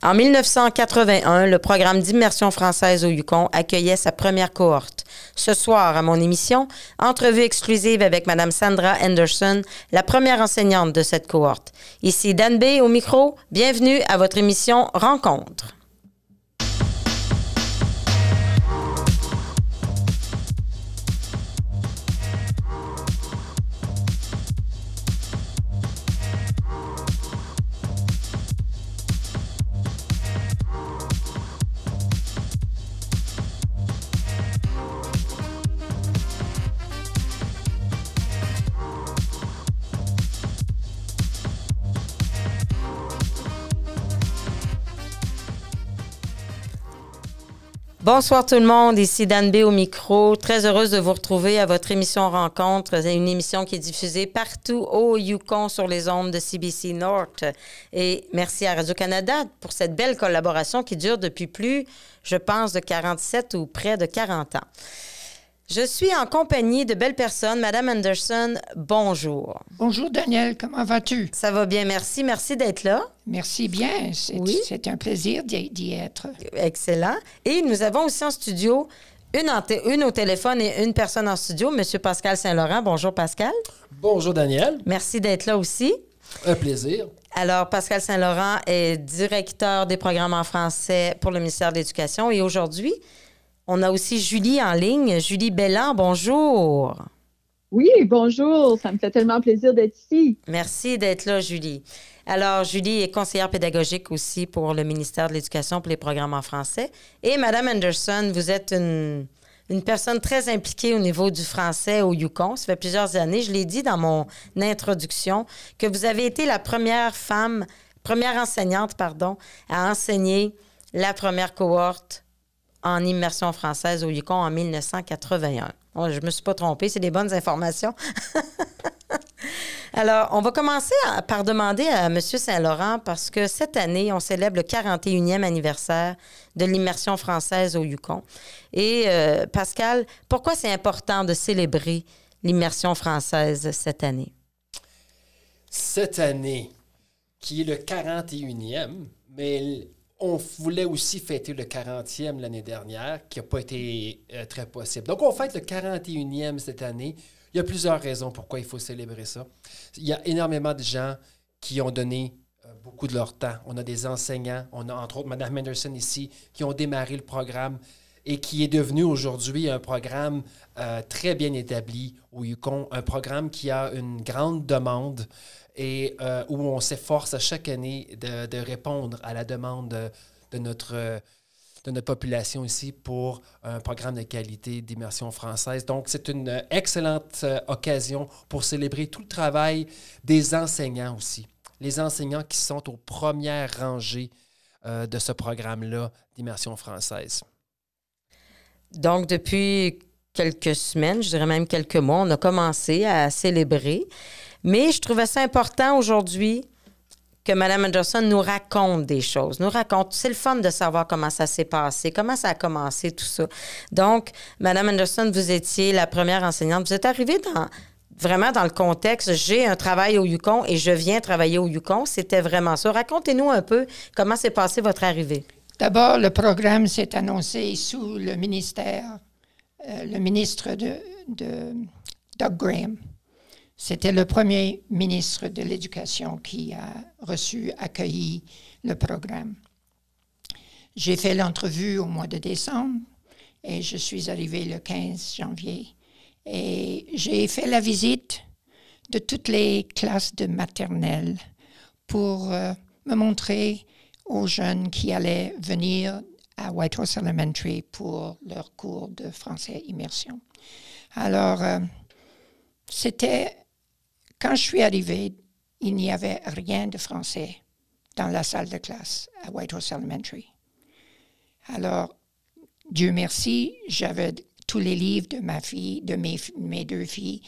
En 1981, le programme d'immersion française au Yukon accueillait sa première cohorte. Ce soir, à mon émission, entrevue exclusive avec Mme Sandra Anderson, la première enseignante de cette cohorte. Ici Dan B au micro. Bienvenue à votre émission Rencontre. Bonsoir tout le monde, ici Dan B au micro. Très heureuse de vous retrouver à votre émission Rencontre. Une émission qui est diffusée partout au Yukon sur les ondes de CBC North. Et merci à Radio-Canada pour cette belle collaboration qui dure depuis plus, je pense, de 47 ou près de 40 ans. Je suis en compagnie de belles personnes. Madame Anderson, bonjour. Bonjour Daniel, comment vas-tu? Ça va bien, merci. Merci d'être là. Merci bien. C'est un plaisir d'y être. Excellent. Et nous avons aussi en studio une, une, au téléphone et une personne en studio, M. Pascal Saint-Laurent. Bonjour Pascal. Bonjour Daniel. Merci d'être là aussi. Un plaisir. Alors, Pascal Saint-Laurent est directeur des programmes en français pour le ministère de l'Éducation et aujourd'hui, on a aussi Julie en ligne. Julie Bellan, bonjour. Oui, bonjour. Ça me fait tellement plaisir d'être ici. Merci d'être là, Julie. Alors, Julie est conseillère pédagogique aussi pour le ministère de l'Éducation pour les programmes en français. Et Madame Anderson, vous êtes une, une personne très impliquée au niveau du français au Yukon. Ça fait plusieurs années. Je l'ai dit dans mon introduction que vous avez été la première femme, première enseignante, pardon, à enseigner la première cohorte en immersion française au Yukon en 1981. Je je me suis pas trompée, c'est des bonnes informations. Alors, on va commencer par demander à M. Saint-Laurent, parce que cette année, on célèbre le 41e anniversaire de l'immersion française au Yukon. Et euh, Pascal, pourquoi c'est important de célébrer l'immersion française cette année? Cette année, qui est le 41e, mais on voulait aussi fêter le 40e l'année dernière, qui n'a pas été euh, très possible. Donc, on fête le 41e cette année. Il y a plusieurs raisons pourquoi il faut célébrer ça. Il y a énormément de gens qui ont donné euh, beaucoup de leur temps. On a des enseignants, on a entre autres Mme Henderson ici, qui ont démarré le programme et qui est devenu aujourd'hui un programme euh, très bien établi au Yukon, un programme qui a une grande demande et euh, où on s'efforce à chaque année de, répondre à la demande de, notre, de notre population ici pour un programme de qualité d'immersion française. Donc, c'est une excellente euh, occasion pour célébrer tout le travail des enseignants aussi. Les enseignants qui sont aux premières rangées euh, de ce programme-là d'immersion française. Donc, depuis quelques semaines, je dirais même quelques mois, on a commencé à célébrer. Mais je trouvais ça important aujourd'hui que Mme Anderson nous raconte des choses, nous raconte. C'est le fun de savoir comment ça s'est passé, comment ça a commencé, tout ça. Donc, Mme Anderson, vous étiez la première enseignante. Vous êtes arrivée dans, vraiment dans le contexte, j'ai un travail au Yukon et je viens travailler au Yukon. C'était vraiment ça. Racontez-nous un peu comment s'est passée votre arrivée. D'abord, le programme s'est annoncé sous le ministère, euh, le ministre de, de Doug Graham. C'était le premier ministre de l'Éducation qui a reçu, accueilli le programme. J'ai fait l'entrevue au mois de décembre et je suis arrivée le 15 janvier. Et j'ai fait la visite de toutes les classes de maternelle pour euh, me montrer aux jeunes qui allaient venir à Whitehorse Elementary pour leur cours de français immersion. Alors, euh, c'était quand je suis arrivée, il n'y avait rien de français dans la salle de classe à Whitehorse Elementary. Alors, Dieu merci, j'avais tous les livres de ma fille, de mes, mes deux filles,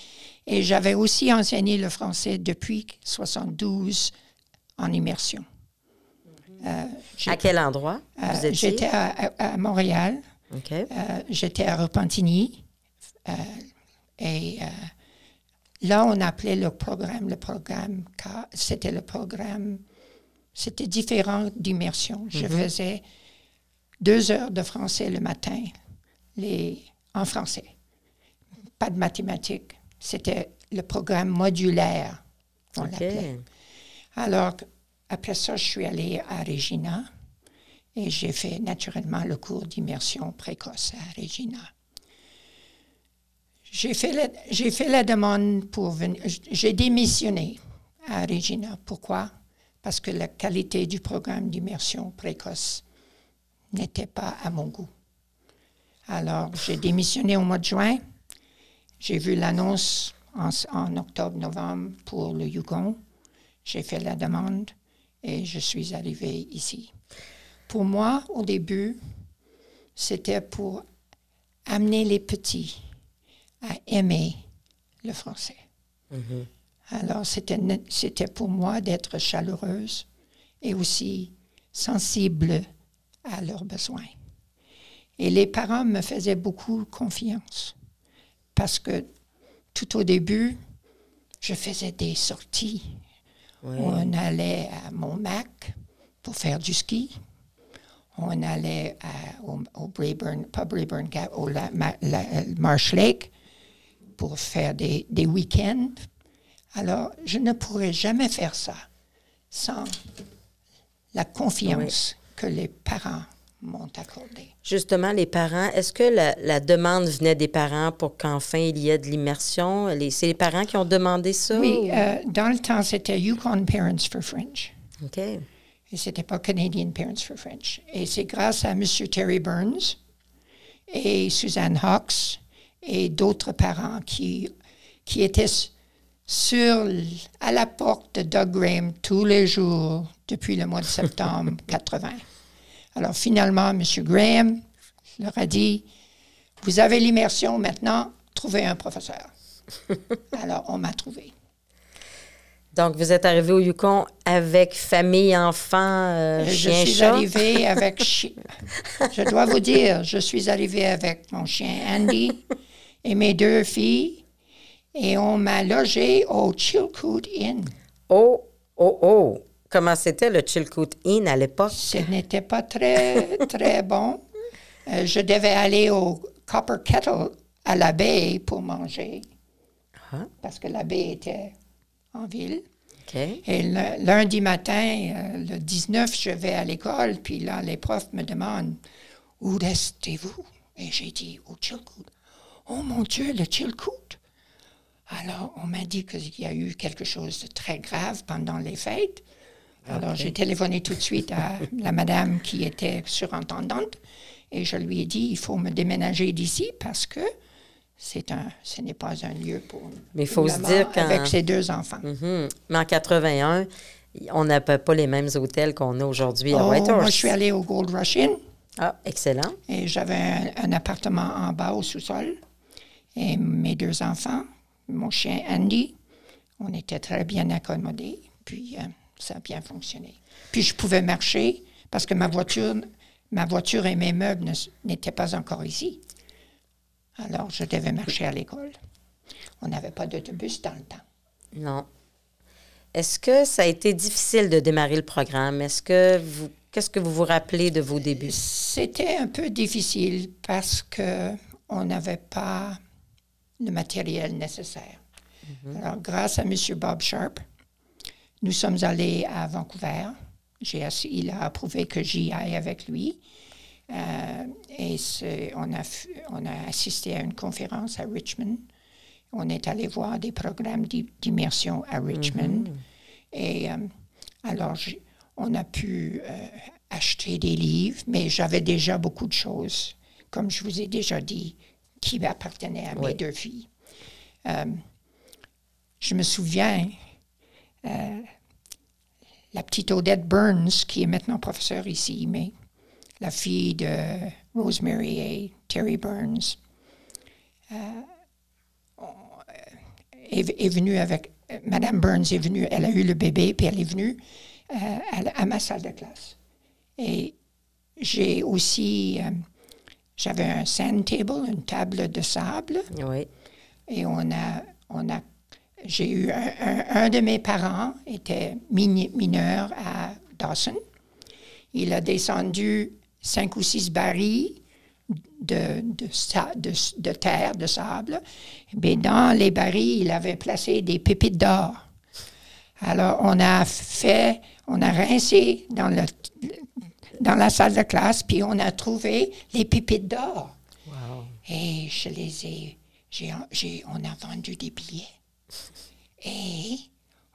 et j'avais aussi enseigné le français depuis 72 en immersion. Euh, à quel endroit euh, J'étais à, Montréal. Euh, j'étais à Repentigny. et Là, on appelait le programme, le programme, c'était le programme c'était différent d'immersion. Je faisais deux heures de français le matin, les, en français. Pas de mathématiques. C'était le programme modulaire, on l'appelait. Alors, après ça, je suis allée à Regina et j'ai fait naturellement le cours d'immersion précoce à Regina. J'ai fait, la, j'ai fait la demande pour venir. J'ai démissionné à Regina. Pourquoi? Parce que la qualité du programme d'immersion précoce n'était pas à mon goût. Alors, j'ai démissionné au mois de juin. J'ai vu l'annonce en, en octobre-novembre pour le Yukon. J'ai fait la demande et je suis arrivée ici. Pour moi, au début, c'était pour amener les petits à aimer le français. Alors, c'était, c'était pour moi d'être chaleureuse et aussi sensible à leurs besoins. Et les parents me faisaient beaucoup confiance parce que tout au début, je faisais des sorties. On allait à Montmac pour faire du ski. On allait à- au, au pas Braeburn, Gap, au la- ma- la- Marsh Lake pour faire des, des week-ends. Alors, je ne pourrais jamais faire ça sans la confiance que les parents m'ont accordée. Justement, les parents, est-ce que la, la demande venait des parents pour qu'enfin il y ait de l'immersion? C'est les parents qui ont demandé ça? Oui, ou- euh, dans le temps, c'était Yukon Parents for French. OK. Et c'était pas Canadian Parents for French. Et c'est grâce à M. Terry Burns et Suzanne Hawks et d'autres parents qui, qui étaient sur, à la porte de Doug Graham tous les jours depuis le mois de septembre 80. Alors finalement, M. Graham leur a dit, vous avez l'immersion maintenant, trouvez un professeur. Alors on m'a trouvé. Donc, vous êtes arrivé au Yukon avec famille, enfants, euh, Je chien, suis chat? arrivée avec. chi- je dois vous dire, je suis arrivée avec mon chien Andy et mes deux filles et on m'a logé au Chilkoot Inn. Oh, oh, oh! Comment c'était le Chilkoot Inn à l'époque? Ce n'était pas très, très bon. Euh, je devais aller au Copper Kettle à la baie pour manger Ah. parce que la baie était en ville. Et le- lundi matin, euh, le 19, je vais à l'école, puis là, les profs me demandent Où restez-vous Et j'ai dit Au Chilkoot. Oh mon Dieu, le Chilkoot Alors, on m'a dit qu'il y a eu quelque chose de très grave pendant les fêtes. Alors, j'ai téléphoné tout de suite à la madame qui était surintendante et je lui ai dit Il faut me déménager d'ici parce que c'est un, ce n'est pas un lieu pour. Mais il faut se dire quand- Avec ses deux enfants. Mhm. Mais en 81, on n'avait pas les mêmes hôtels qu'on a aujourd'hui à Oh, Whitehorse. moi, je suis allée au Gold Rush Inn Ah, excellent. et j'avais un, un appartement en bas au sous-sol. Et mes deux enfants, mon chien Andy, on était très bien accommodés. Puis euh, ça a bien fonctionné. Puis je pouvais marcher parce que ma voiture, ma voiture et mes meubles n'étaient pas encore ici. Alors je devais marcher à l'école. On n'avait pas d'autobus dans le temps. Non. Est-ce que ça a été difficile de démarrer le programme? Est-ce que vous. Qu'est-ce que vous vous rappelez de vos débuts? C'était un peu difficile parce que on n'avait pas le matériel nécessaire. Alors, grâce à M. Bob Sharp, nous sommes allés à Vancouver. Il a approuvé que j'y aille avec lui. Euh, et on a, on a assisté à une conférence à Richmond. On est allé voir des programmes d'i- d'immersion à Richmond. Et euh, alors, on a pu euh, acheter des livres, mais j'avais déjà beaucoup de choses, comme je vous ai déjà dit, qui appartenaient à mes Oui. deux filles. Euh, je me souviens, euh, la petite Odette Burns, qui est maintenant professeure ici, mais la fille de Rosemary et Terry Burns, euh, est, est venue avec. Madame Burns est venue, elle a eu le bébé, puis elle est venue à ma salle de classe. Et j'ai aussi. J'avais un sand table, une table de sable. Oui. Et on a, on a, j'ai eu un, un- un de mes parents était mini- mineur à Dawson. Il a descendu cinq ou six barils de, de- de terre, de sable. Mais dans les barils, il avait placé des pépites d'or. Alors, on a fait, on a rincé dans, le, dans la salle de classe, puis on a trouvé les pépites d'or. Et je les ai, j'ai, j'ai- on a vendu des billets. Et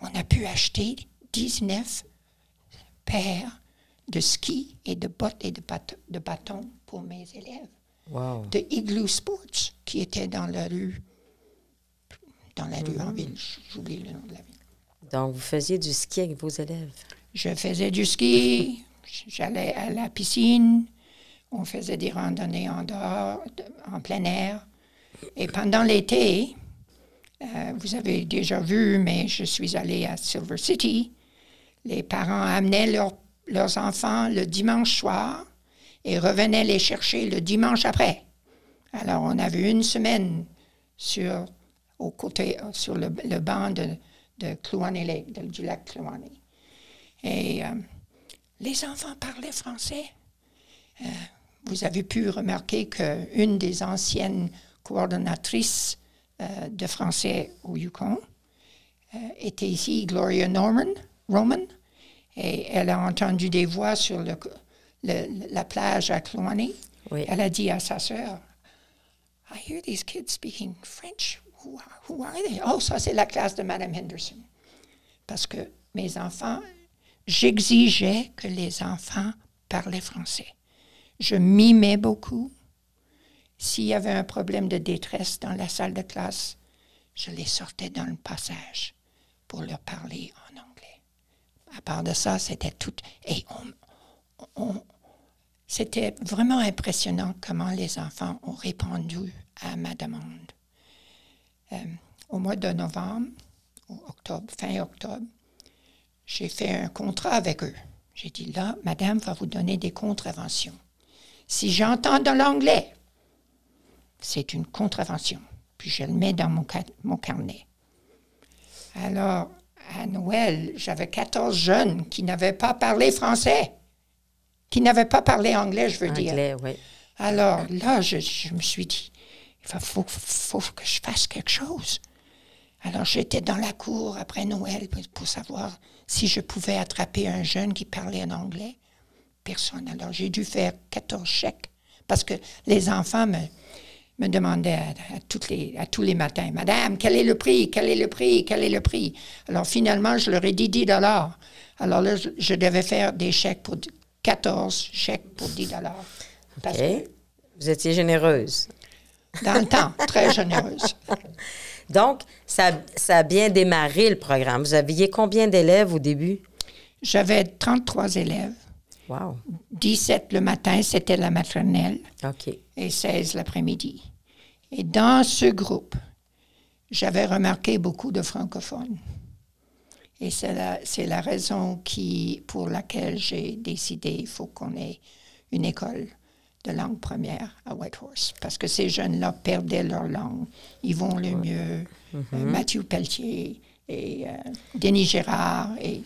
on a pu acheter 19 paires de skis et de bottes et de, bat- de bâtons pour mes élèves Wow. de Igloo Sports qui était dans la rue, dans la rue en Mm. ville. J'oublie le nom de la ville. Donc, vous faisiez du ski avec vos élèves? Je faisais du ski, j'allais à la piscine, on faisait des randonnées en dehors, de- en plein air. Et pendant l'été, euh, vous avez déjà vu, mais je suis allée à Silver City. Les parents amenaient leurs- enfants le dimanche soir et revenaient les chercher le dimanche après. Alors, on avait une semaine sur, au côté, sur le, le banc de, de Kluane Lake, du lac Kluane. Et euh, les enfants parlaient français. Euh, vous avez pu remarquer qu'une des anciennes coordonnatrices euh, de français au Yukon euh, était ici, Gloria Norman, Roman, et elle a entendu des voix sur le- le- la plage à. Oui. Elle a dit à sa sœur, I hear these kids speaking French. Who are, who are they? Oh, ça, c'est la classe de Madame Henderson. Parce que mes enfants, j'exigeais que les enfants parlaient français. Je mimais beaucoup. S'il y avait un problème de détresse dans la salle de classe, je les sortais dans le passage pour leur parler en anglais. À part de ça, c'était tout. Et on- c'était vraiment impressionnant comment les enfants ont répondu à ma demande. Euh, au mois de novembre, octobre, fin octobre, j'ai fait un contrat avec eux. J'ai dit là, madame va vous donner des contraventions. Si j'entends de l'anglais, c'est une contravention. Puis je le mets dans mon, mon carnet. Alors, à Noël, j'avais 14 jeunes qui n'avaient pas parlé français, qui n'avaient pas parlé anglais, je veux dire. Anglais, oui. Alors là, je, je me suis dit, il faut, faut, faut que je fasse quelque chose. Alors j'étais dans la cour après Noël pour, pour savoir si je pouvais attraper un jeune qui parlait en anglais. Personne. Alors j'ai dû faire 14 chèques parce que les enfants me, me demandaient à, à toutes les, à tous les matins, Madame, quel est le prix? Quel est le prix? Quel est le prix? Alors finalement, je leur ai dit 10 dollars. Alors là, je, je devais faire des chèques pour 14 chèques pour 10 dollars. OK. Vous étiez généreuse. dans le temps, très généreuse. Donc, ça, ça a bien démarré le programme. Vous aviez combien d'élèves au début? J'avais 33 élèves. Wow. 17 le matin, c'était la maternelle, OK. et 16 l'après-midi. Et dans ce groupe, j'avais remarqué beaucoup de francophones. Et c'est la, c'est la raison qui, pour laquelle j'ai décidé qu'il faut qu'on ait une école de langue première à Whitehorse. Parce que ces jeunes-là perdaient leur langue. Ils vont le mieux. Euh, Mathieu Pelletier et euh, Denis Gérard. Et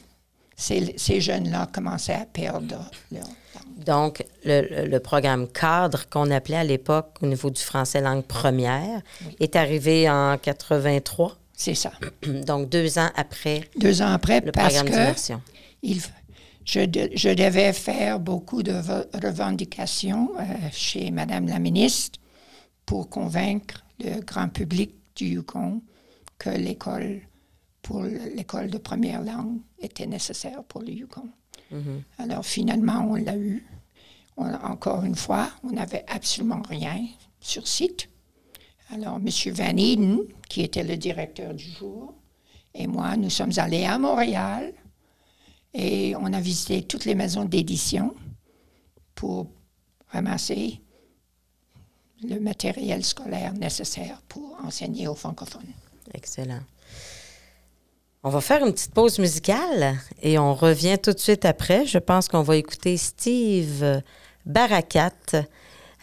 ces, ces jeunes-là commençaient à perdre leur langue. Donc, le, le- programme cadre qu'on appelait à l'époque au niveau du français langue première est arrivé en 83, C'est ça. donc deux ans après Deux ans après, le parce programme que il, je, de- je devais faire beaucoup de revendications euh, chez Madame la ministre pour convaincre le grand public du Yukon que l'école pour l'école de première langue était nécessaire pour le Yukon. Alors finalement, on l'a eu. On- encore une fois, on n'avait absolument rien sur site. Alors, M. Van Eden, qui était le directeur du jour, et moi, nous sommes allés à Montréal et on a visité toutes les maisons d'édition pour ramasser le matériel scolaire nécessaire pour enseigner aux francophones. Excellent. On va faire une petite pause musicale et on revient tout de suite après. Je pense qu'on va écouter Steve Barakat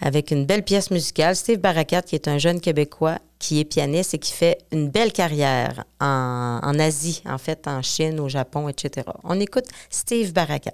avec une belle pièce musicale. Steve Barakat, qui est un jeune Québécois qui est pianiste et qui fait une belle carrière en, en Asie, en fait, en Chine, au Japon, etc. On écoute Steve Barakat.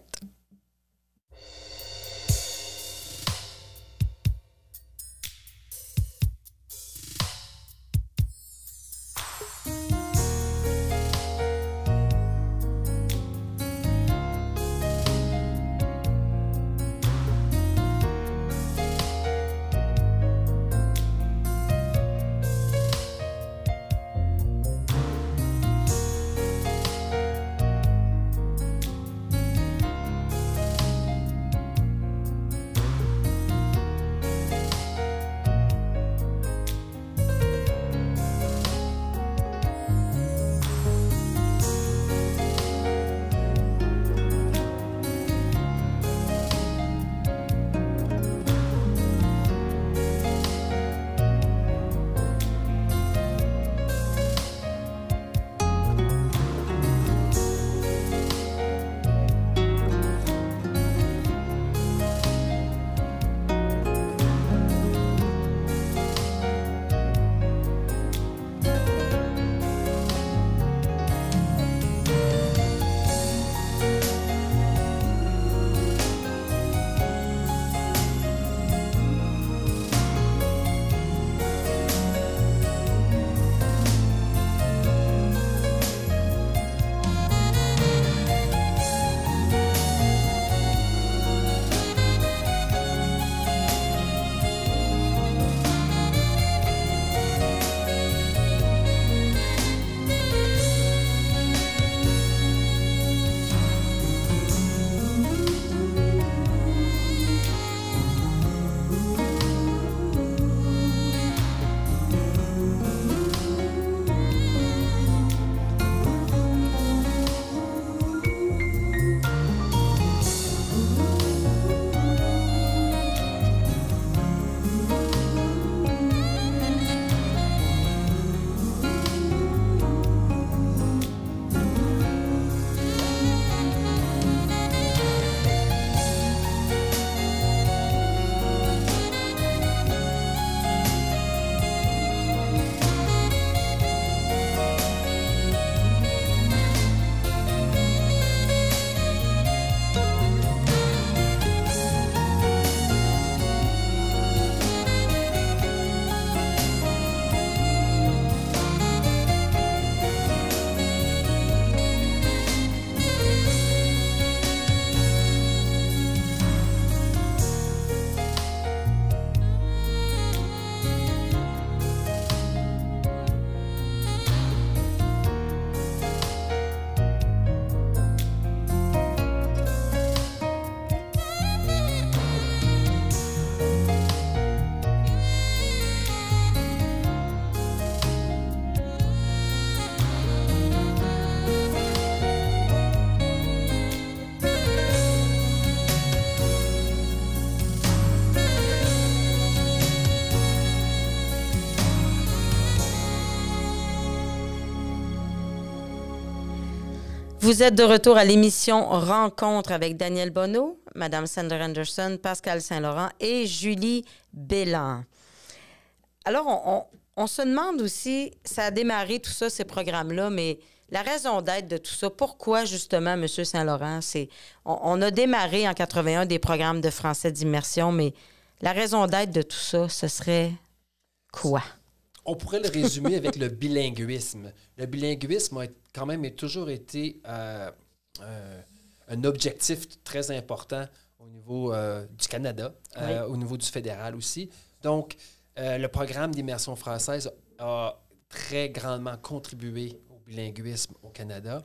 Vous êtes de retour à l'émission Rencontre avec Daniel Bonneau, Madame Sandra Anderson, Pascal Saint-Laurent et Julie Bélan. Alors, on, se demande aussi, ça a démarré tout ça, ces programmes-là, mais la raison d'être de tout ça, pourquoi justement, M. Saint-Laurent, c'est. On, on, a démarré en 81 des programmes de français d'immersion, mais la raison d'être de tout ça, ce serait quoi? On pourrait le résumer avec le bilinguisme. Le bilinguisme a quand même toujours été euh, euh, un objectif très important au niveau euh, du Canada, au niveau du fédéral aussi. Donc, le programme d'immersion française a très grandement contribué au bilinguisme au Canada.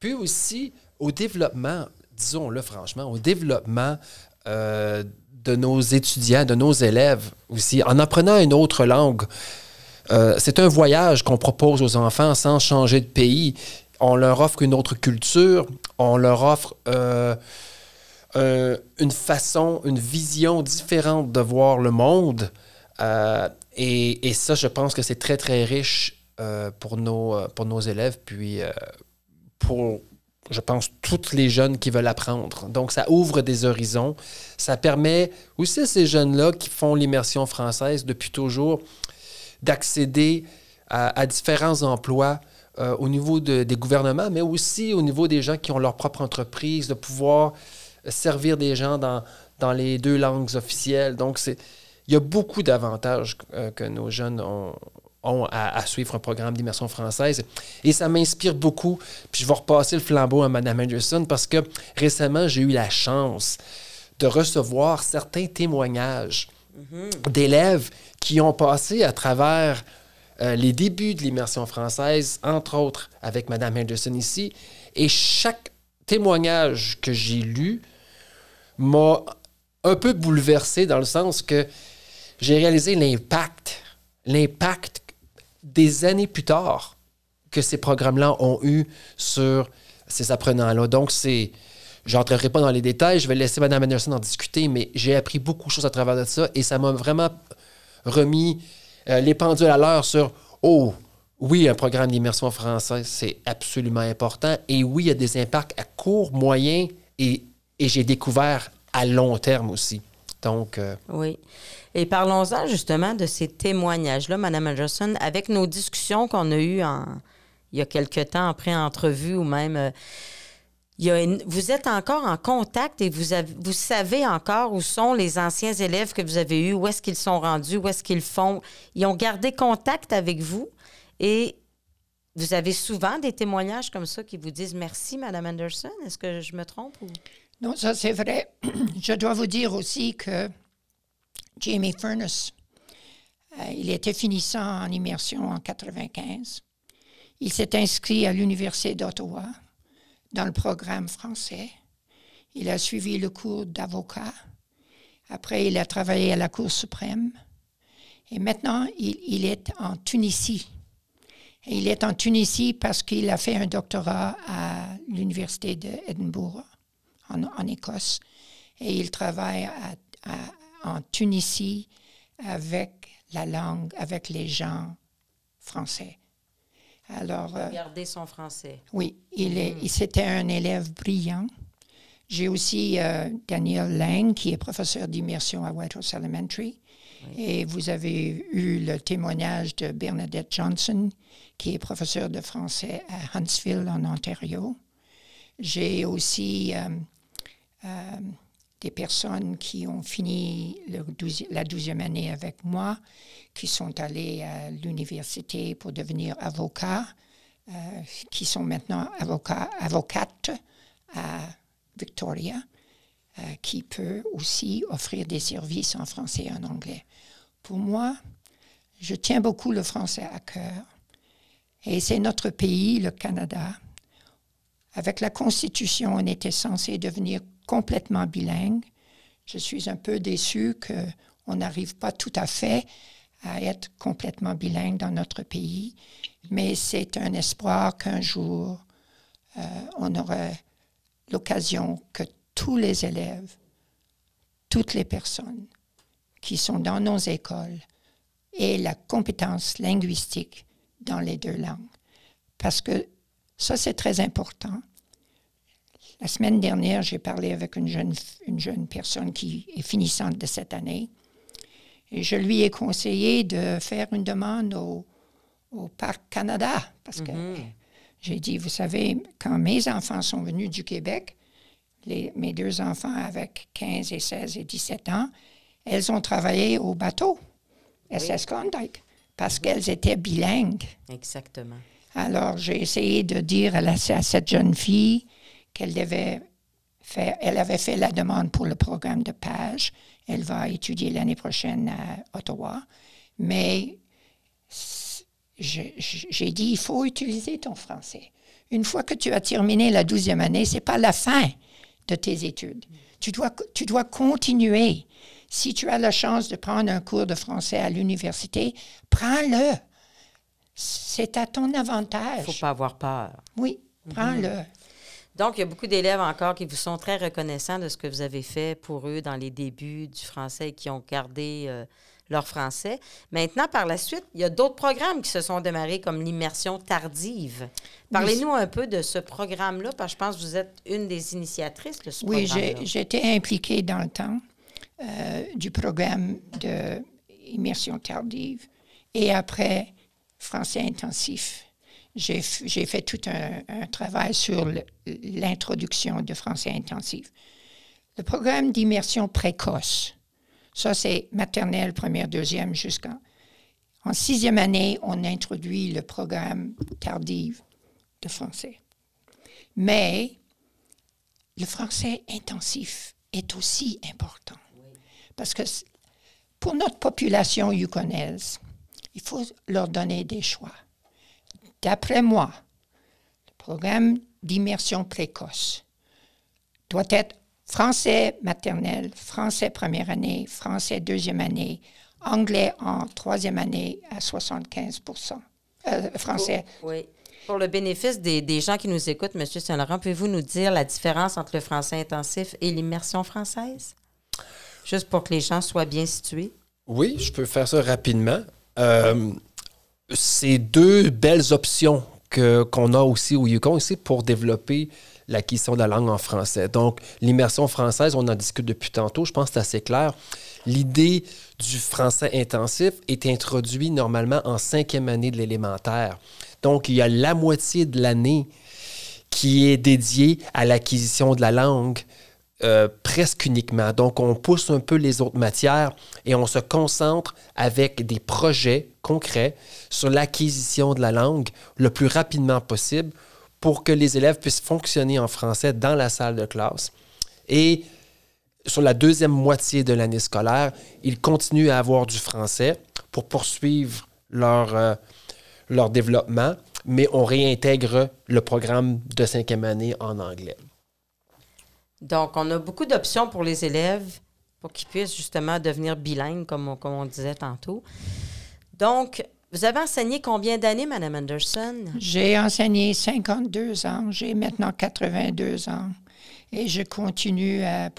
Puis aussi au développement, disons-le franchement, au développement de nos étudiants, de nos élèves aussi, en apprenant une autre langue. Euh, c'est un voyage qu'on propose aux enfants sans changer de pays. On leur offre une autre culture, on leur offre euh, euh, une façon, une vision différente de voir le monde. Et, ça, je pense que c'est très, très riche pour, nos, pour nos élèves, puis pour, je pense, toutes les jeunes qui veulent apprendre. Donc, ça ouvre des horizons. Ça permet aussi à ces jeunes-là qui font l'immersion française depuis toujours d'accéder à, différents emplois euh, au niveau de- des gouvernements, mais aussi au niveau des gens qui ont leur propre entreprise, de pouvoir servir des gens dans, dans les deux langues officielles. Donc, c'est, il y a beaucoup d'avantages euh, que nos jeunes ont, ont à, à suivre un programme d'immersion française. Et ça m'inspire beaucoup. Puis je vais repasser le flambeau à Mme Anderson parce que récemment, j'ai eu la chance de recevoir certains témoignages d'élèves qui ont passé à travers euh, les débuts de l'immersion française, entre autres avec Mme Henderson ici. Et chaque témoignage que j'ai lu m'a un peu bouleversé dans le sens que j'ai réalisé l'impact, l'impact des années plus tard que ces programmes-là ont eu sur ces apprenants-là. Donc, c'est. Je n'entrerai pas dans les détails, je vais laisser Mme Anderson en discuter, mais j'ai appris beaucoup de choses à travers de ça et ça m'a vraiment remis euh, les pendules à l'heure sur Oh, oui, un programme d'immersion française, c'est absolument important. Et oui, il y a des impacts à court, moyen et, et j'ai découvert à long terme aussi. Donc, euh, Oui. Et parlons-en justement de ces témoignages-là, Mme Anderson, avec nos discussions qu'on a eues il y a quelque temps en pré-entrevue ou même. euh, vous êtes encore en contact et vous, avez- vous savez encore où sont les anciens élèves que vous avez eus, où est-ce qu'ils sont rendus, où est-ce qu'ils font. Ils ont gardé contact avec vous et vous avez souvent des témoignages comme ça qui vous disent merci, Mme Anderson. Est-ce que je me trompe? Non, ça c'est vrai. Je dois vous dire aussi que Jamie Furness, euh, il était finissant en immersion en 95. Il s'est inscrit à l'Université d'Ottawa dans le programme français. Il a suivi le cours d'avocat. Après, il a travaillé à la Cour suprême. Et maintenant, il, est en Tunisie. Et il est en Tunisie parce qu'il a fait un doctorat à l'Université d'Édimbourg en, Écosse. Et il travaille en Tunisie avec la langue, avec les gens français. Alors, euh, Garder son français. oui, il est, il- c'était un élève brillant. J'ai aussi euh, Daniel Lang, qui est professeur d'immersion à Whitehorse Elementary. Et vous avez eu le témoignage de Bernadette Johnson, qui est professeur de français à Huntsville, en Ontario. J'ai aussi euh, euh, des personnes qui ont fini le douzi- la douzième année avec moi, qui sont allées à l'université pour devenir avocats, euh, qui sont maintenant avocats, avocates à Victoria, euh, qui peut aussi offrir des services en français et en anglais. Pour moi, je tiens beaucoup le français à cœur. Et c'est notre pays, le Canada. Avec la Constitution, on était censé devenir complètement bilingue. Je suis un peu déçue qu'on n'arrive pas tout à fait à être complètement bilingue dans notre pays, mais c'est un espoir qu'un jour, euh, on aura l'occasion que tous les élèves, toutes les personnes qui sont dans nos écoles aient la compétence linguistique dans les deux langues. Parce que ça, c'est très important. La semaine dernière, j'ai parlé avec une jeune, une jeune personne qui est finissante de cette année. Et je lui ai conseillé de faire une demande au, au Parc Canada. Parce que j'ai dit, vous savez, quand mes enfants sont venus du Québec, les- mes deux enfants avec 15 et 16 et 17 ans, elles ont travaillé au bateau, SS Klondike, parce qu'elles étaient bilingues. Exactement. Alors, j'ai essayé de dire à, la- à cette jeune fille qu'elle devait faire, elle avait fait la demande pour le programme de page. Elle va étudier l'année prochaine à Ottawa. Mais j'ai dit, il faut utiliser ton français. Une fois que tu as terminé la douzième année, c'est pas la fin de tes études. Tu dois, tu dois continuer. Si tu as la chance de prendre un cours de français à l'université, prends-le. C'est à ton Il ne avantage. faut pas avoir peur. Oui, prends-le. Donc, il y a beaucoup d'élèves encore qui vous sont très reconnaissants de ce que vous avez fait pour eux dans les débuts du français et qui ont gardé euh, leur français. Maintenant, par la suite, il y a d'autres programmes qui se sont démarrés comme l'immersion tardive. Parlez-nous un peu de ce programme-là, parce que je pense que vous êtes une des initiatrices de ce Oui, j'étais impliquée dans le temps euh, du programme d'immersion tardive. et après, français intensif. J'ai fait tout un, un travail sur l'introduction de français intensif. Le programme d'immersion précoce, ça c'est maternelle, première, deuxième, jusqu'en... En sixième année, on introduit le programme tardif de français. Mais le français intensif est aussi important. Parce que pour notre population yukonaise, il faut leur donner des choix. D'après moi, le programme d'immersion précoce doit être français maternel, français première année, français deuxième année, anglais en troisième année à 75% euh, français. oui. Pour le bénéfice des, des, gens qui nous écoutent, M. Saint-Laurent, pouvez-vous nous dire la différence entre le français intensif et l'immersion française? Juste pour que les gens soient bien situés. Oui, je peux faire ça rapidement. Euh, c'est deux belles options qu'on a aussi au Yukon aussi pour développer l'acquisition de la langue en français. Donc, l'immersion française, on en discute depuis tantôt, je pense que c'est assez clair. L'idée du français intensif est introduite normalement en cinquième année de l'élémentaire. Donc, il y a la moitié de l'année qui est dédiée à l'acquisition de la langue euh, presque uniquement. Donc, on pousse un peu les autres matières et on se concentre avec des projets concrets sur l'acquisition de la langue le plus rapidement possible pour que les élèves puissent fonctionner en français dans la salle de classe. Et sur la deuxième moitié de l'année scolaire, ils continuent à avoir du français pour poursuivre leur, euh, leur développement, mais on réintègre le programme de cinquième année en anglais. Donc, on a beaucoup d'options pour les élèves pour qu'ils puissent justement devenir bilingues, comme on, comme on disait tantôt. Donc, vous avez enseigné combien d'années, Mme Anderson? J'ai enseigné 52 ans. J'ai maintenant 82 ans. Et je continue à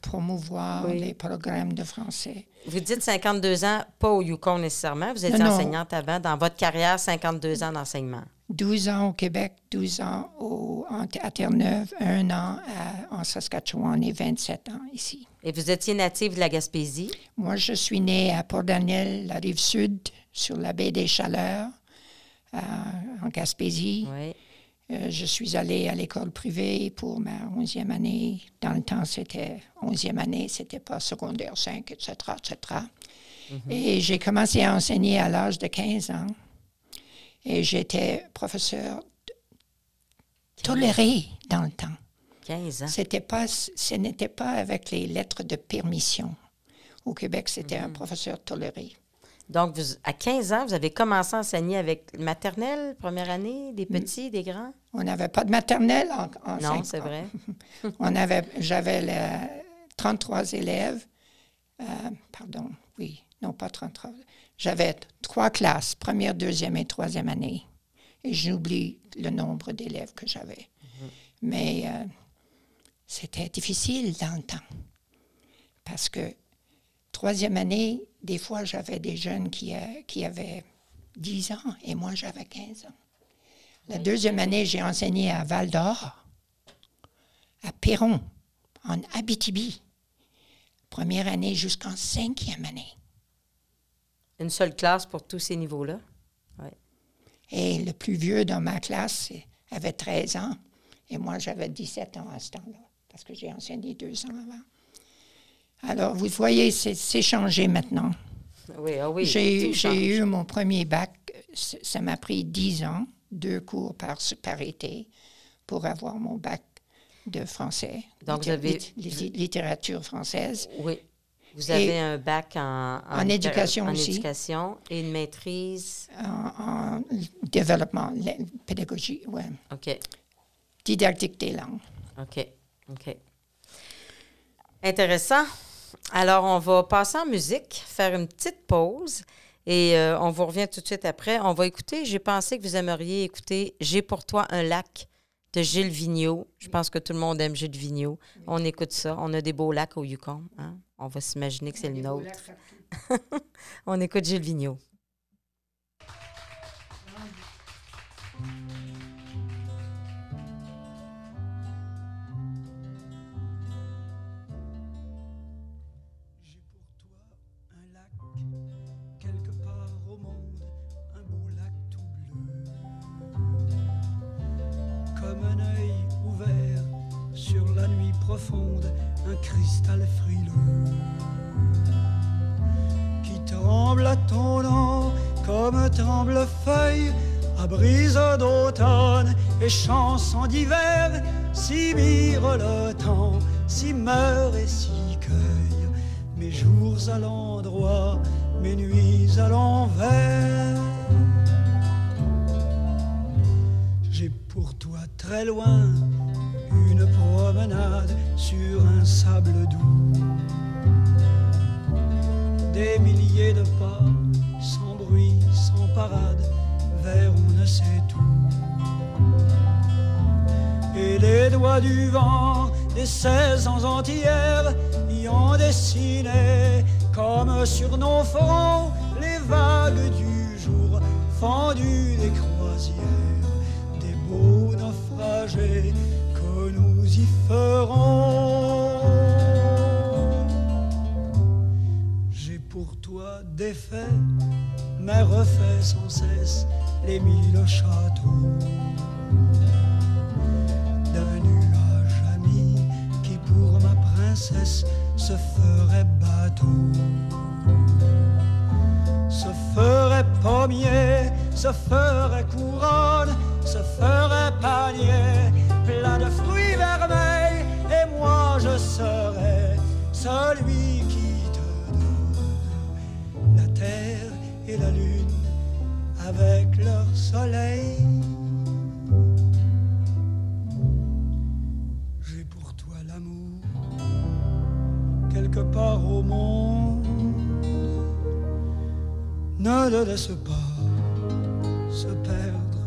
promouvoir les programmes de français. Vous dites 52 ans, pas au Yukon nécessairement. Vous étiez enseignante avant. Dans votre carrière, 52 ans d'enseignement. 12 ans au Québec, 12 ans au, à Terre-Neuve, un an en Saskatchewan et 27 ans ici. Et vous étiez native de la Gaspésie? Moi, je suis née à Port-Daniel, la rive sud, sur la baie des Chaleurs, euh, en Gaspésie. Oui. Euh, je suis allée à l'école privée pour ma 11e année. Dans le temps, c'était 11e année, c'était pas secondaire 5, etc., etc. Et j'ai commencé à enseigner à l'âge de 15 ans. Et j'étais professeur toléré dans le temps. 15 ans. C'était pas, ce n'était pas avec les lettres de permission. Au Québec, c'était un mhm. professeur toléré. Donc, vous, à 15 ans, vous avez commencé à enseigner avec maternelle, première année, des mm. petits, des grands? On n'avait pas de maternelle en, en Non, c'est vrai. On avait, j'avais 33 élèves. Euh, pardon, oui, non pas 33. J'avais trois classes, première, deuxième et troisième année. Et j'oublie le nombre d'élèves que j'avais. Mais euh, c'était difficile dans le temps. Parce que troisième année, des fois, j'avais des jeunes qui, euh, qui avaient 10 ans et moi, j'avais 15 ans. La deuxième année, j'ai enseigné à Val d'Or, à Perron, en Abitibi. Première année jusqu'en cinquième année. Une seule classe pour tous ces niveaux-là? Oui. Et le plus vieux dans ma classe avait 13 ans. Et moi, j'avais 17 ans à ce temps-là, parce que j'ai enseigné deux ans avant. Alors, vous voyez, c'est changé maintenant. Oui, ah oui. J'ai eu mon premier bac. Ça m'a pris dix ans, deux cours par, par été, pour avoir mon bac de français. Donc, vous avez. littérature française. Oui. Vous avez un bac en, en, éducation en aussi. éducation et une maîtrise? En, développement, pédagogie, oui. OK. Didactique des langues. OK. OK. Intéressant. Alors, on va passer en musique, faire une petite pause et euh, on vous revient tout de suite après. On va écouter, j'ai pensé que vous aimeriez écouter J'ai pour toi un lac de Gilles Vigneault. Je pense que tout le monde aime Gilles Vigneault. On écoute ça. On a des beaux lacs au Yukon. Hein? On va s'imaginer que c'est le nôtre. On écoute Gilvignot. J'ai pour toi un lac, quelque part au monde, un beau lac tout bleu. Comme un œil ouvert sur la nuit profonde un cristal frileux qui tremble à ton nom comme tremble feuille à brise d'automne et chanson d'hiver, si mire le temps, si meurt et si cueille mes jours à l'endroit, mes nuits à l'envers. J'ai pour toi très loin une promenade sur un sable doux. Des milliers de pas, sans bruit, sans parade, vers on ne sait tout. Et les doigts du vent des saisons entières y ont dessiné, comme sur nos fronts, les vagues du jour fendues des croisières, des beaux naufragés J'ai pour toi défait, mais refait sans cesse les mille châteaux. D'un nuage ami qui pour ma princesse se ferait bateau, se ferait pommier, se ferait couronne, se ferait panier plein de fruits vermeils, et moi je serais celui qui te donne la terre et la lune avec leur soleil. J'ai pour toi l'amour quelque part au monde. Ne le laisse pas se perdre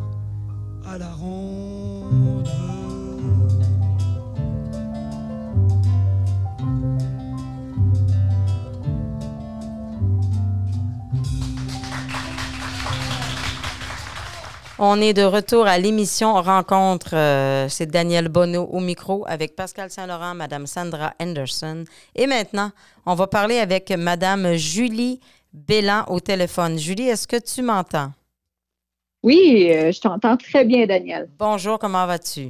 à la ronde. On est de retour à l'émission Rencontre. euh, C'est Daniel Bonneau au micro avec Pascal Saint-Laurent, Madame Sandra Anderson. Et maintenant, on va parler avec Madame Julie Bélan au téléphone. Julie, est-ce que tu m'entends? Oui, euh, je t'entends très bien, Daniel. Bonjour, comment vas-tu?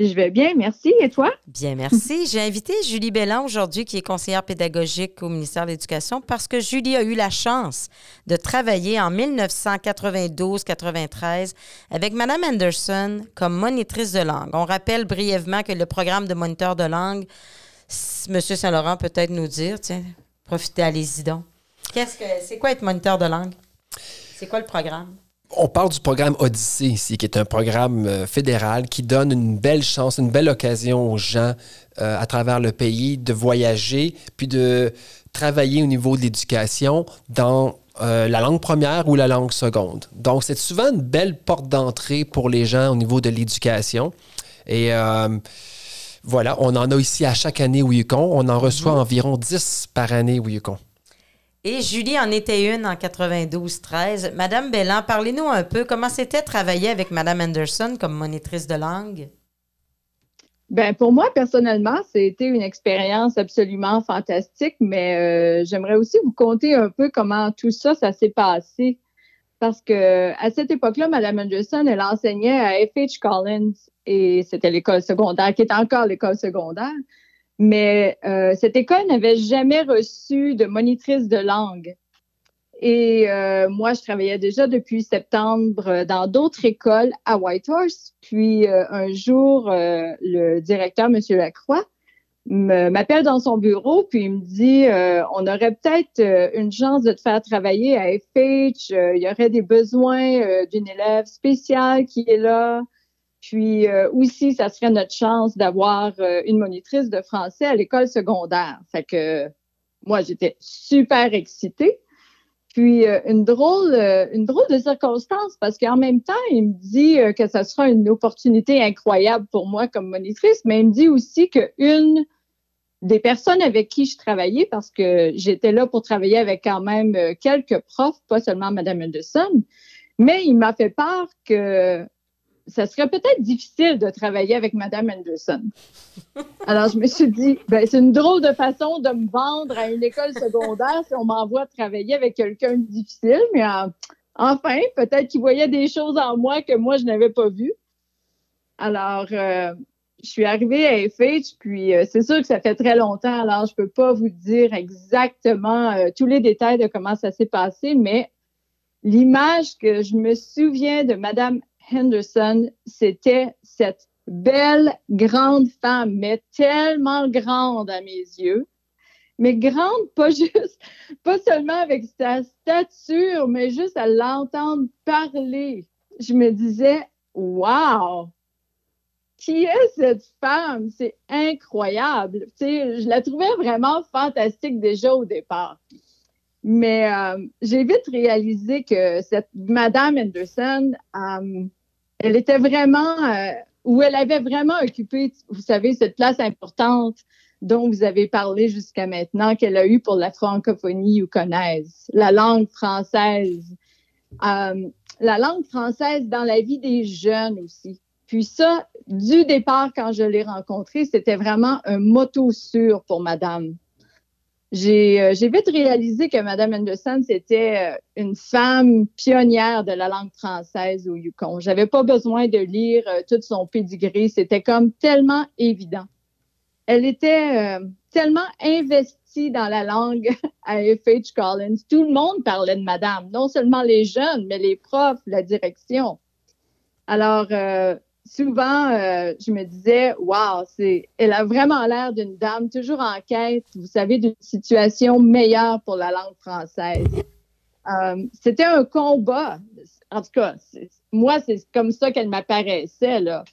Je vais bien, merci. Et toi? Bien, merci. J'ai invité Julie Bélan aujourd'hui, qui est conseillère pédagogique au ministère de l'Éducation, parce que Julie a eu la chance de travailler en 1992-93 avec Mme Anderson comme monitrice de langue. On rappelle brièvement que le programme de moniteur de langue, M. Saint-Laurent peut-être nous dire, tiens, profitez, allez-y donc. Qu'est-ce que c'est quoi être moniteur de langue? C'est quoi le programme? On parle du programme Odyssée ici, qui est un programme euh, fédéral qui donne une belle chance, une belle occasion aux gens euh, à travers le pays de voyager, puis de travailler au niveau de l'éducation dans euh, la langue première ou la langue seconde. Donc, c'est souvent une belle porte d'entrée pour les gens au niveau de l'éducation. Et euh, voilà, on en a ici à chaque année au Yukon. On en reçoit environ 10 par année au Yukon. Et Julie en était une en 92-13. Madame Bellan, parlez-nous un peu comment c'était travailler avec Madame Anderson comme monitrice de langue? Ben pour moi, personnellement, c'était une expérience absolument fantastique, mais euh, j'aimerais aussi vous conter un peu comment tout ça, ça s'est passé. Parce que à cette époque-là, Mme Anderson, elle enseignait à F.H. Collins et c'était l'école secondaire, qui est encore l'école secondaire. Mais euh, cette école n'avait jamais reçu de monitrice de langue. Et euh, moi, je travaillais déjà depuis septembre dans d'autres écoles à Whitehorse. Puis euh, un jour, euh, le directeur, M. Lacroix, m'appelle dans son bureau, puis il me dit euh, on aurait peut-être euh, une chance de te faire travailler à FH. euh, il y aurait des besoins euh, d'une élève spéciale qui est là. Puis euh, aussi, ça serait notre chance d'avoir euh, une monitrice de français à l'école secondaire. Fait que moi, j'étais super excitée. Puis euh, une drôle, euh, une drôle de circonstance parce qu'en même temps, il me dit que ça sera une opportunité incroyable pour moi comme monitrice, mais il me dit aussi que une des personnes avec qui je travaillais, parce que j'étais là pour travailler avec quand même quelques profs, pas seulement Mme Anderson, mais il m'a fait part que ça serait peut-être difficile de travailler avec Mme Anderson. Alors, je me suis dit, ben, c'est une drôle de façon de me vendre à une école secondaire si on m'envoie travailler avec quelqu'un de difficile, mais en- enfin, peut-être qu'il voyait des choses en moi que moi, je n'avais pas vues. Alors, euh, je suis arrivée à FH, puis euh, c'est sûr que ça fait très longtemps, alors je peux pas vous dire exactement euh, tous les détails de comment ça s'est passé, mais l'image que je me souviens de Madame Henderson, c'était cette belle, grande femme, mais tellement grande à mes yeux. Mais grande, pas seulement avec sa stature, mais juste à l'entendre parler. Je me disais, wow, qui est cette femme? C'est incroyable. Je la trouvais vraiment fantastique déjà au départ. Mais euh, j'ai vite réalisé que cette Madame Anderson, euh, elle était vraiment, euh, ou elle avait vraiment occupé, vous savez, cette place importante dont vous avez parlé jusqu'à maintenant, qu'elle a eue pour la francophonie connaisse, la langue française. Euh, la langue française dans la vie des jeunes aussi. Puis ça, du départ, quand je l'ai rencontrée, c'était vraiment un motto sûr pour Madame. J'ai euh, vite réalisé que Madame Anderson, c'était euh, une femme pionnière de la langue française au Yukon. J'avais pas besoin de lire euh, tout son pedigree. C'était comme tellement évident. Elle était tellement investie dans la langue à F.H. Collins. Tout le monde parlait de Madame, non seulement les jeunes, mais les profs, la direction. Alors, souvent, euh, je me disais, wow, c'est, elle a vraiment l'air d'une dame toujours en quête, vous savez, d'une situation meilleure pour la langue française. Euh, c'était un combat. En tout cas, moi, c'est comme ça qu'elle m'apparaissait, là.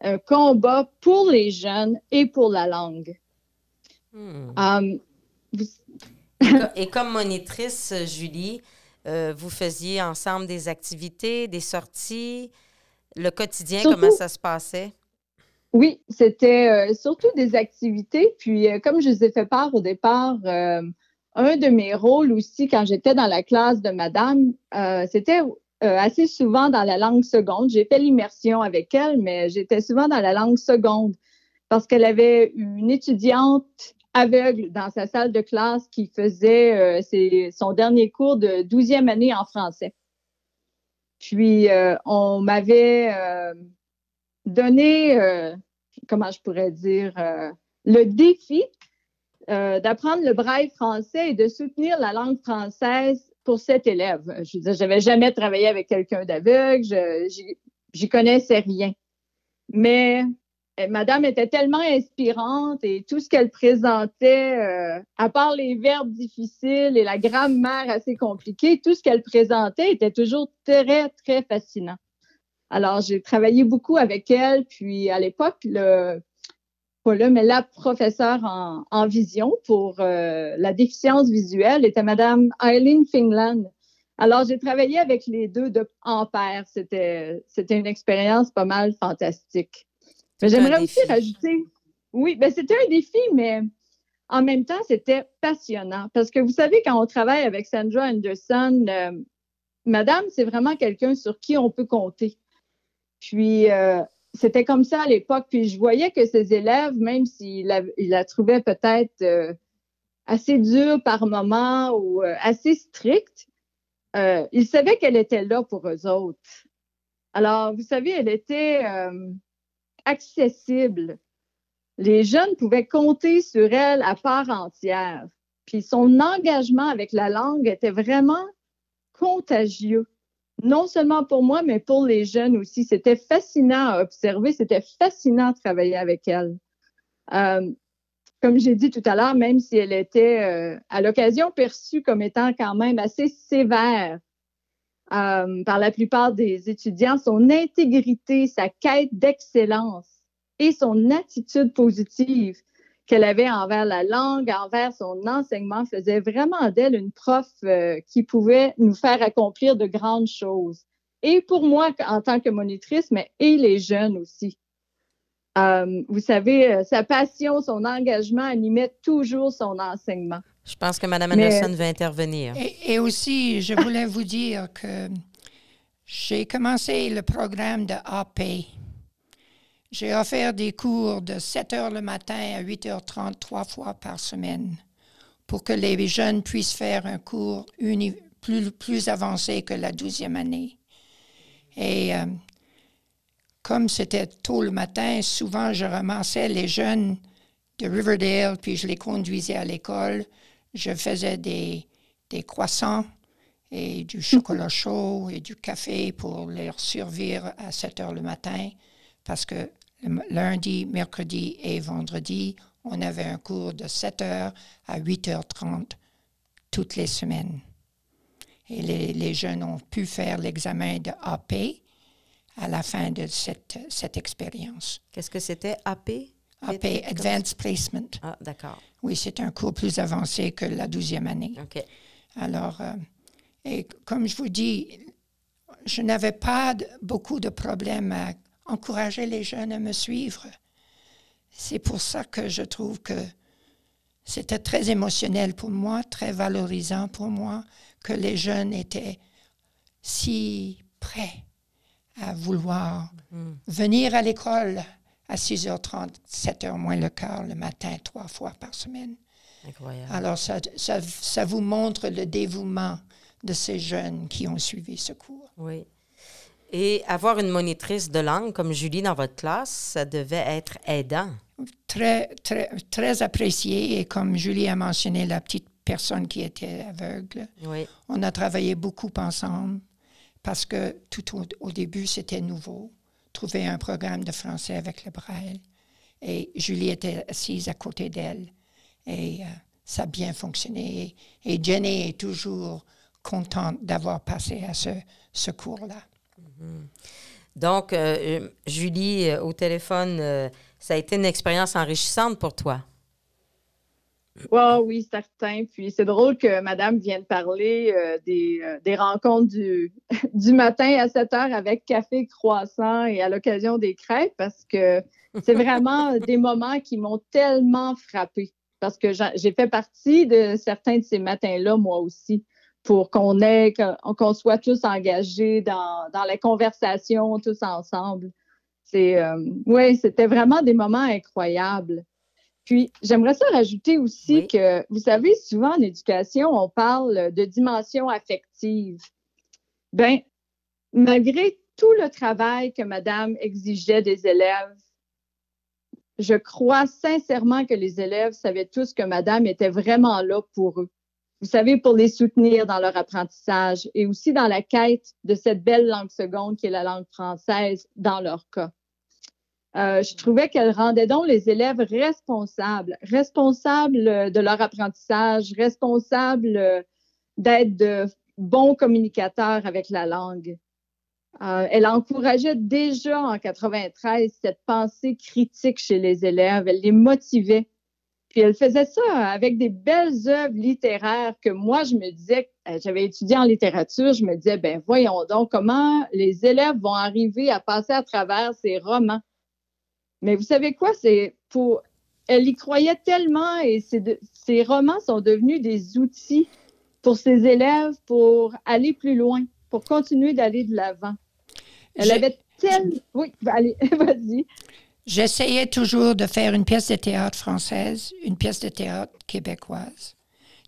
Un combat pour les jeunes et pour la langue. Hmm. Euh, et comme monitrice, Julie, vous faisiez ensemble des activités, des sorties. Le quotidien, comment ça se passait? Oui, c'était euh, surtout des activités. Puis, euh, comme je vous ai fait part au départ, euh, un de mes rôles aussi, quand j'étais dans la classe de madame, c'était assez souvent dans la langue seconde. J'ai fait l'immersion avec elle, mais j'étais souvent dans la langue seconde parce qu'elle avait une étudiante aveugle dans sa salle de classe qui faisait son dernier cours de 12e année en français. Puis, euh, on m'avait euh, donné, euh, comment je pourrais dire, le défi d'apprendre le braille français et de soutenir la langue française pour cet élève. Je veux dire, j'avais jamais travaillé avec quelqu'un d'aveugle, j'y connaissais rien. Mais euh, madame était tellement inspirante et tout ce qu'elle présentait, euh, à part les verbes difficiles et la grammaire assez compliquée, tout ce qu'elle présentait était toujours très, très fascinant. Alors, j'ai travaillé beaucoup avec elle, puis à l'époque, le, pas là, mais la professeure en, vision pour euh, la déficience visuelle était Madame Eileen Fingland. Alors, j'ai travaillé avec les deux de, en pair. C'était, c'était une expérience pas mal fantastique. Mais j'aimerais aussi rajouter. Oui, ben c'était un défi, mais en même temps, c'était passionnant. Parce que vous savez, quand on travaille avec Sandra Anderson, euh, Madame, c'est vraiment quelqu'un sur qui on peut compter. Puis, euh, c'était comme ça à l'époque. Puis, je voyais que ses élèves, même s'ils la, la trouvaient peut-être euh, assez dure par moment ou assez stricte, ils savaient qu'elle était là pour eux autres. Alors, vous savez, elle était accessible. Les jeunes pouvaient compter sur elle à part entière. Puis son engagement avec la langue était vraiment contagieux. Non seulement pour moi, mais pour les jeunes aussi. C'était fascinant à observer, c'était fascinant de travailler avec elle. Euh, comme j'ai dit tout à l'heure, même si elle était euh, à l'occasion perçue comme étant quand même assez sévère euh, par la plupart des étudiants, son intégrité, sa quête d'excellence et son attitude positive qu'elle avait envers la langue, envers son enseignement, faisait vraiment d'elle une prof euh, qui pouvait nous faire accomplir de grandes choses. Et pour moi, en tant que monitrice, mais et les jeunes aussi. Euh, vous savez, sa passion, son engagement animait toujours son enseignement. Je pense que Mme Anderson veut intervenir. Et, aussi, je voulais vous dire que j'ai commencé le programme de AP. J'ai offert des cours de 7 heures le matin à 8h30 trois fois par semaine pour que les jeunes puissent faire un cours plus, plus avancé que la douzième année. Et euh, comme c'était tôt le matin, souvent je ramassais les jeunes de Riverdale, puis je les conduisais à l'école. Je faisais des, des croissants et du chocolat chaud et du café pour leur servir à 7 heures le matin, parce que lundi, mercredi et vendredi, on avait un cours de 7 heures à 8h30 toutes les semaines. Et les, les jeunes ont pu faire l'examen de AP à la fin de cette, cette expérience. Qu'est-ce que c'était AP? AP, Advanced Placement. Ah, d'accord. Oui, c'est un cours plus avancé que la douzième année. OK. Alors, euh, et comme je vous dis, je n'avais pas de- beaucoup de problèmes à encourager les jeunes à me suivre. C'est pour ça que je trouve que c'était très émotionnel pour moi, très valorisant pour moi, que les jeunes étaient si prêts à vouloir venir à l'école à 6h30, 7h moins le quart le matin, trois fois par semaine. Incroyable. Alors, ça, ça, ça vous montre le dévouement de ces jeunes qui ont suivi ce cours. Oui. Et avoir une monitrice de langue comme Julie dans votre classe, ça devait être aidant. Très, très, très apprécié. Et comme Julie a mentionné, la petite personne qui était aveugle, Oui. on a travaillé beaucoup ensemble parce que tout au, au début, c'était nouveau. Trouver un programme de français avec le braille. Et Julie était assise à côté d'elle. Et euh, ça a bien fonctionné. Et Jenny est toujours contente d'avoir passé à ce, ce cours-là. Donc, euh, euh, Julie, au téléphone, ça a été une expérience enrichissante pour toi. Ouais, oui, certain. Puis c'est drôle que Madame vienne parler euh, des, euh, des rencontres du, du matin à 7 heures avec café, croissant et à l'occasion des crêpes parce que c'est vraiment des moments qui m'ont tellement frappée. Parce que j'ai fait partie de certains de ces matins-là, moi aussi, pour qu'on ait, qu'on soit tous engagés dans, dans les conversations, tous ensemble. C'est, euh, ouais, c'était vraiment des moments incroyables. Puis, j'aimerais ça rajouter aussi Oui. que, vous savez, souvent en éducation, on parle de dimension affective. Bien, malgré tout le travail que Madame exigeait des élèves, je crois sincèrement que les élèves savaient tous que Madame était vraiment là pour eux. Vous savez, pour les soutenir dans leur apprentissage et aussi dans la quête de cette belle langue seconde qui est la langue française dans leur cas. Euh, je trouvais qu'elle rendait donc les élèves responsables, responsables euh, de leur apprentissage, responsables euh, d'être de bons communicateurs avec la langue. Elle encourageait déjà en 93 cette pensée critique chez les élèves. Elle les motivait. Puis elle faisait ça avec des belles œuvres littéraires que moi, je me disais, j'avais étudié en littérature, je me disais, ben voyons donc comment les élèves vont arriver à passer à travers ces romans? Mais vous savez quoi? C'est pour. Elle y croyait tellement et de- ces romans sont devenus des outils pour ses élèves pour aller plus loin, pour continuer d'aller de l'avant. Elle avait tellement. Oui, ben, allez, vas-y. J'essayais toujours de faire une pièce de théâtre française, une pièce de théâtre québécoise,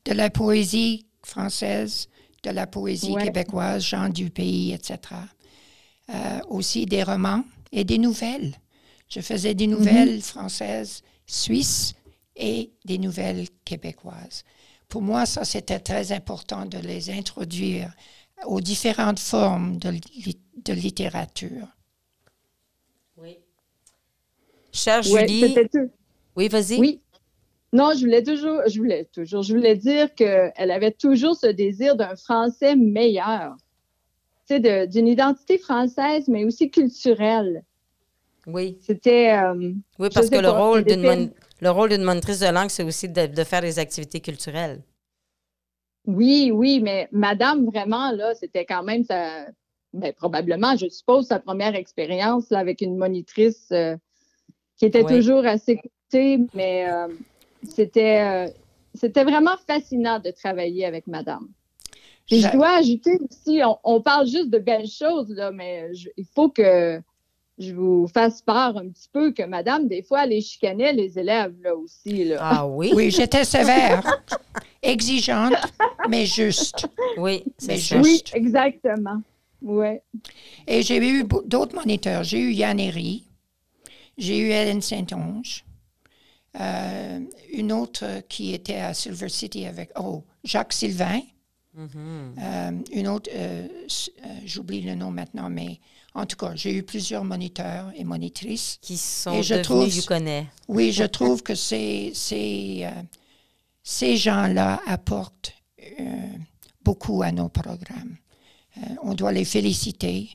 de la poésie française, de la poésie Ouais. québécoise, Jean Dupays, etc. Euh, aussi des romans et des nouvelles. Je faisais des nouvelles françaises, suisses et des nouvelles québécoises. Pour moi, ça, c'était très important de les introduire aux différentes formes de, li- de littérature. Oui. Chère Ouais, Julie. Oui, vas-y. Oui. Non, je voulais toujours, je voulais toujours, je voulais dire qu'elle avait toujours ce désir d'un français meilleur. Tu sais, de- d'une identité française, mais aussi culturelle. Oui. C'était. euh, Oui, parce que le rôle d'une le rôle d'une monitrice de langue, c'est aussi de, de faire des activités culturelles. Oui, oui, mais Madame, vraiment, là, c'était quand même sa, ben, probablement, je suppose, sa première expérience avec une monitrice euh, qui était Oui. toujours à ses côtés, mais euh, c'était, euh, c'était vraiment fascinant de travailler avec Madame. Je dois ajouter aussi, on, on parle juste de belles choses, là, mais je- il faut que je vous fasse part un petit peu que Madame, des fois, elle les chicanait les élèves là aussi. Là. Ah oui? Oui, j'étais sévère, exigeante, mais juste. Oui, c'est juste. Oui, exactement. Ouais. Et j'ai eu d'autres moniteurs. J'ai eu Yann Herry, j'ai eu Hélène Saint-Onge, euh, une autre qui était à Silver City avec, oh, Jacques Sylvain, Euh, une autre, euh, euh, j'oublie le nom maintenant, mais en tout cas, j'ai eu plusieurs moniteurs et monitrices. Qui sont Et je trouve- Yukonais. Oui, je trouve que ces, ces, euh, ces gens-là apportent euh, beaucoup à nos programmes. Euh, on doit les féliciter,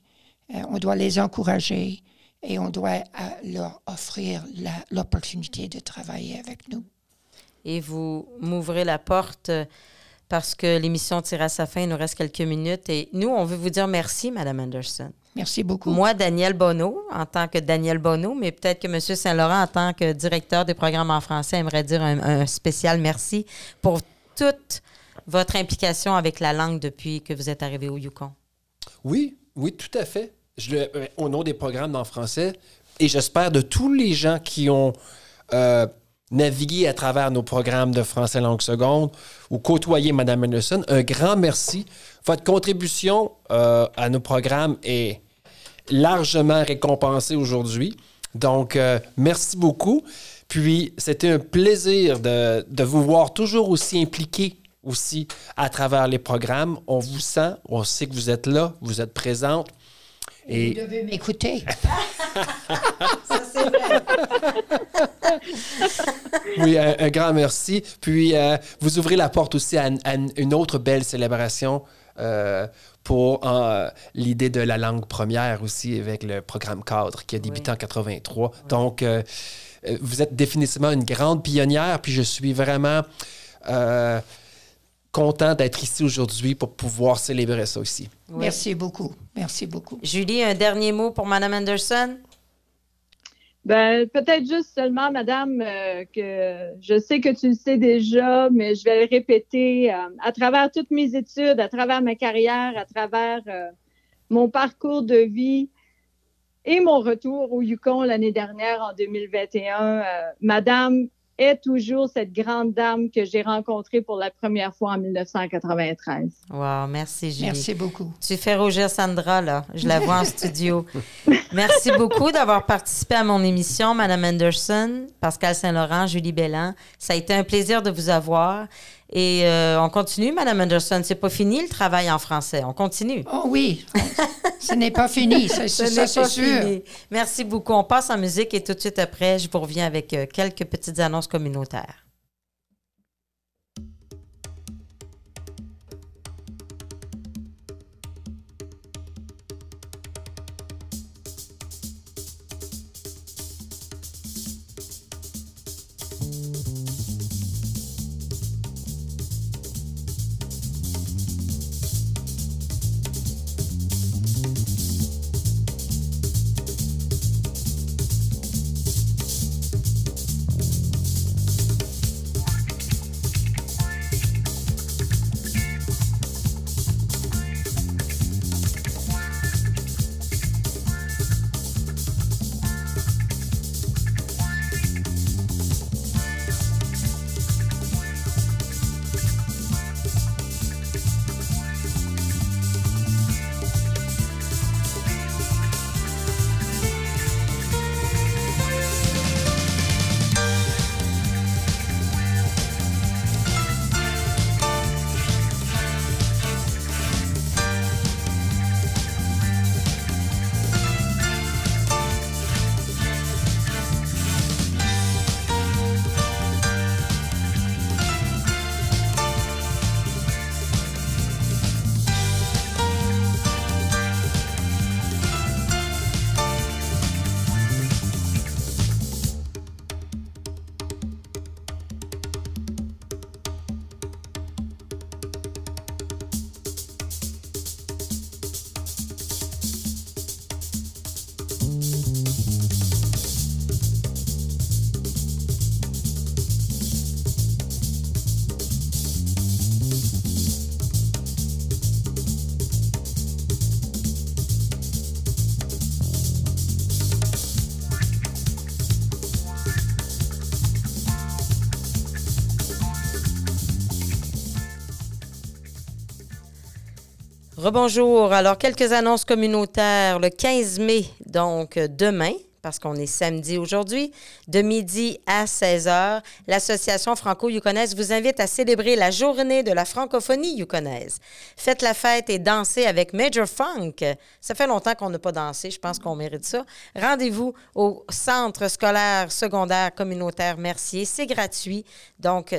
on doit les encourager et on doit leur offrir l'opportunité de travailler avec nous. Et vous m'ouvrez la porte parce que l'émission tire à sa fin. Il nous reste quelques minutes. Et nous, on veut vous dire merci, Madame Anderson. Merci beaucoup. Moi, Daniel Bonneau, en tant que Daniel Bonneau, mais peut-être que M. Saint-Laurent, en tant que directeur des programmes en français, aimerait dire un, un spécial merci pour toute votre implication avec la langue depuis que vous êtes arrivé au Yukon. Oui, oui, tout à fait. Je le- euh, au nom des programmes en français, et j'espère de tous les gens qui ont euh, navigué à travers nos programmes de français langue seconde ou côtoyé Mme Anderson, un grand merci. Votre contribution euh, à nos programmes est largement récompensée aujourd'hui. Donc, euh, merci beaucoup. Puis, c'était un plaisir de, de vous voir toujours aussi impliqué aussi à travers les programmes. On vous sent, on sait que vous êtes là, vous êtes présente. Vous devez m'écouter. oui, un, un grand merci. Puis, euh, vous ouvrez la porte aussi à, à une autre belle célébration euh, pour euh, l'idée de la langue première aussi avec le programme cadre qui a débuté en 83. Donc, euh, euh, vous êtes définitivement une grande pionnière, puis je suis vraiment euh, content d'être ici aujourd'hui pour pouvoir célébrer ça aussi. Oui. Merci beaucoup. Merci beaucoup. Julie, un dernier mot pour Mme Anderson? Ben, peut-être juste seulement, madame, euh, que je sais que tu le sais déjà, mais je vais le répéter. euh, à travers toutes mes études, à travers ma carrière, à travers euh, mon parcours de vie et mon retour au Yukon l'année dernière en 2021, euh, madame est toujours cette grande dame que j'ai rencontrée pour la première fois en 1993. Wow, merci, Julie. Merci beaucoup. Tu fais rougir Sandra, là. Je la vois en studio. Merci beaucoup d'avoir participé à mon émission, Madame Anderson, Pascal Saint-Laurent, Julie Bellan. Ça a été un plaisir de vous avoir. Et euh, on continue, Madame Anderson. C'est pas fini le travail en français. On continue. Oh oui, ce n'est pas fini, ça, Ce ça, n'est c'est pas sûr. fini. Merci beaucoup. On passe en musique et tout de suite après, je vous reviens avec euh, quelques petites annonces communautaires. Rebonjour. Alors, quelques annonces communautaires. Le 15 mai, donc demain, parce qu'on est samedi aujourd'hui, de midi à 16 h, l'Association franco-yukonaise vous invite à célébrer la journée de la francophonie yukonaise. Faites la fête et dansez avec Major Funk. Ça fait longtemps qu'on n'a pas dansé, je pense qu'on mérite ça. Rendez-vous au Centre scolaire secondaire communautaire Mercier. C'est gratuit, donc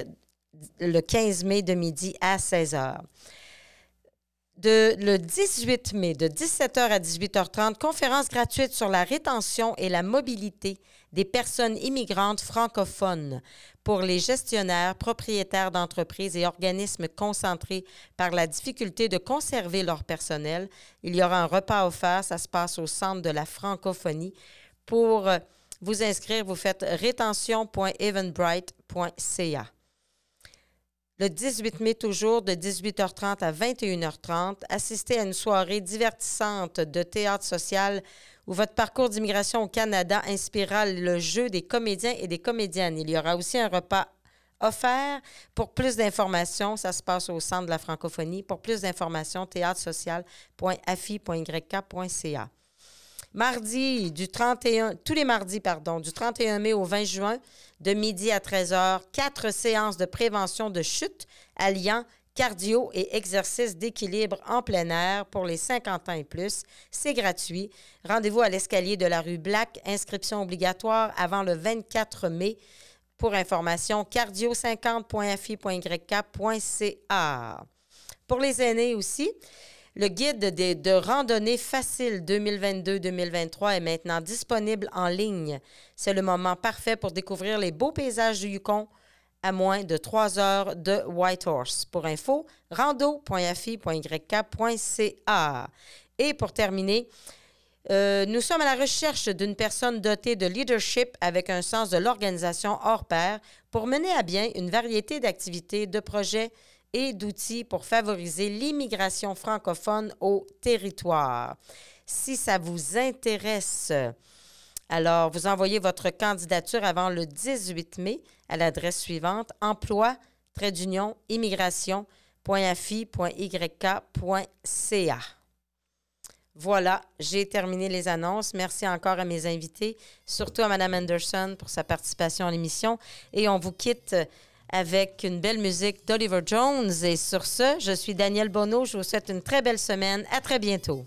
le 15 mai de midi à 16 h de, le 18 mai de 17h à 18h30, conférence gratuite sur la rétention et la mobilité des personnes immigrantes francophones pour les gestionnaires, propriétaires d'entreprises et organismes concentrés par la difficulté de conserver leur personnel. Il y aura un repas offert, ça se passe au centre de la francophonie. Pour euh, vous inscrire, vous faites rétention.evenbright.ca. Le 18 mai, toujours, de 18h30 à 21h30, assistez à une soirée divertissante de théâtre social où votre parcours d'immigration au Canada inspirera le jeu des comédiens et des comédiennes. Il y aura aussi un repas offert. Pour plus d'informations, ça se passe au Centre de la francophonie. Pour plus d'informations, théâtresocial.afi.yk.ca. Mardi, du 31, tous les mardis, pardon, du 31 mai au 20 juin, de midi à 13h, quatre séances de prévention de chute alliant cardio et exercice d'équilibre en plein air pour les 50 ans et plus. C'est gratuit. Rendez-vous à l'escalier de la rue Black. Inscription obligatoire avant le 24 mai. Pour information, cardio50.fi.yk.ca. Pour les aînés aussi, le guide de, randonnée facile 2022-2023 est maintenant disponible en ligne. C'est le moment parfait pour découvrir les beaux paysages du Yukon à moins de trois heures de Whitehorse. Pour info, rando.fi.yk.ca. Et pour terminer, euh, nous sommes à la recherche d'une personne dotée de leadership avec un sens de l'organisation hors pair pour mener à bien une variété d'activités, de projets et d'outils pour favoriser l'immigration francophone au territoire. Si ça vous intéresse, alors vous envoyez votre candidature avant le 18 mai à l'adresse suivante emploi d'union immigration.afi.yk.ca. Voilà, j'ai terminé les annonces. Merci encore à mes invités, surtout à Mme Anderson pour sa participation à l'émission. Et on vous quitte avec une belle musique d'Oliver Jones. Et sur ce, je suis Daniel Bonneau. Je vous souhaite une très belle semaine. À très bientôt.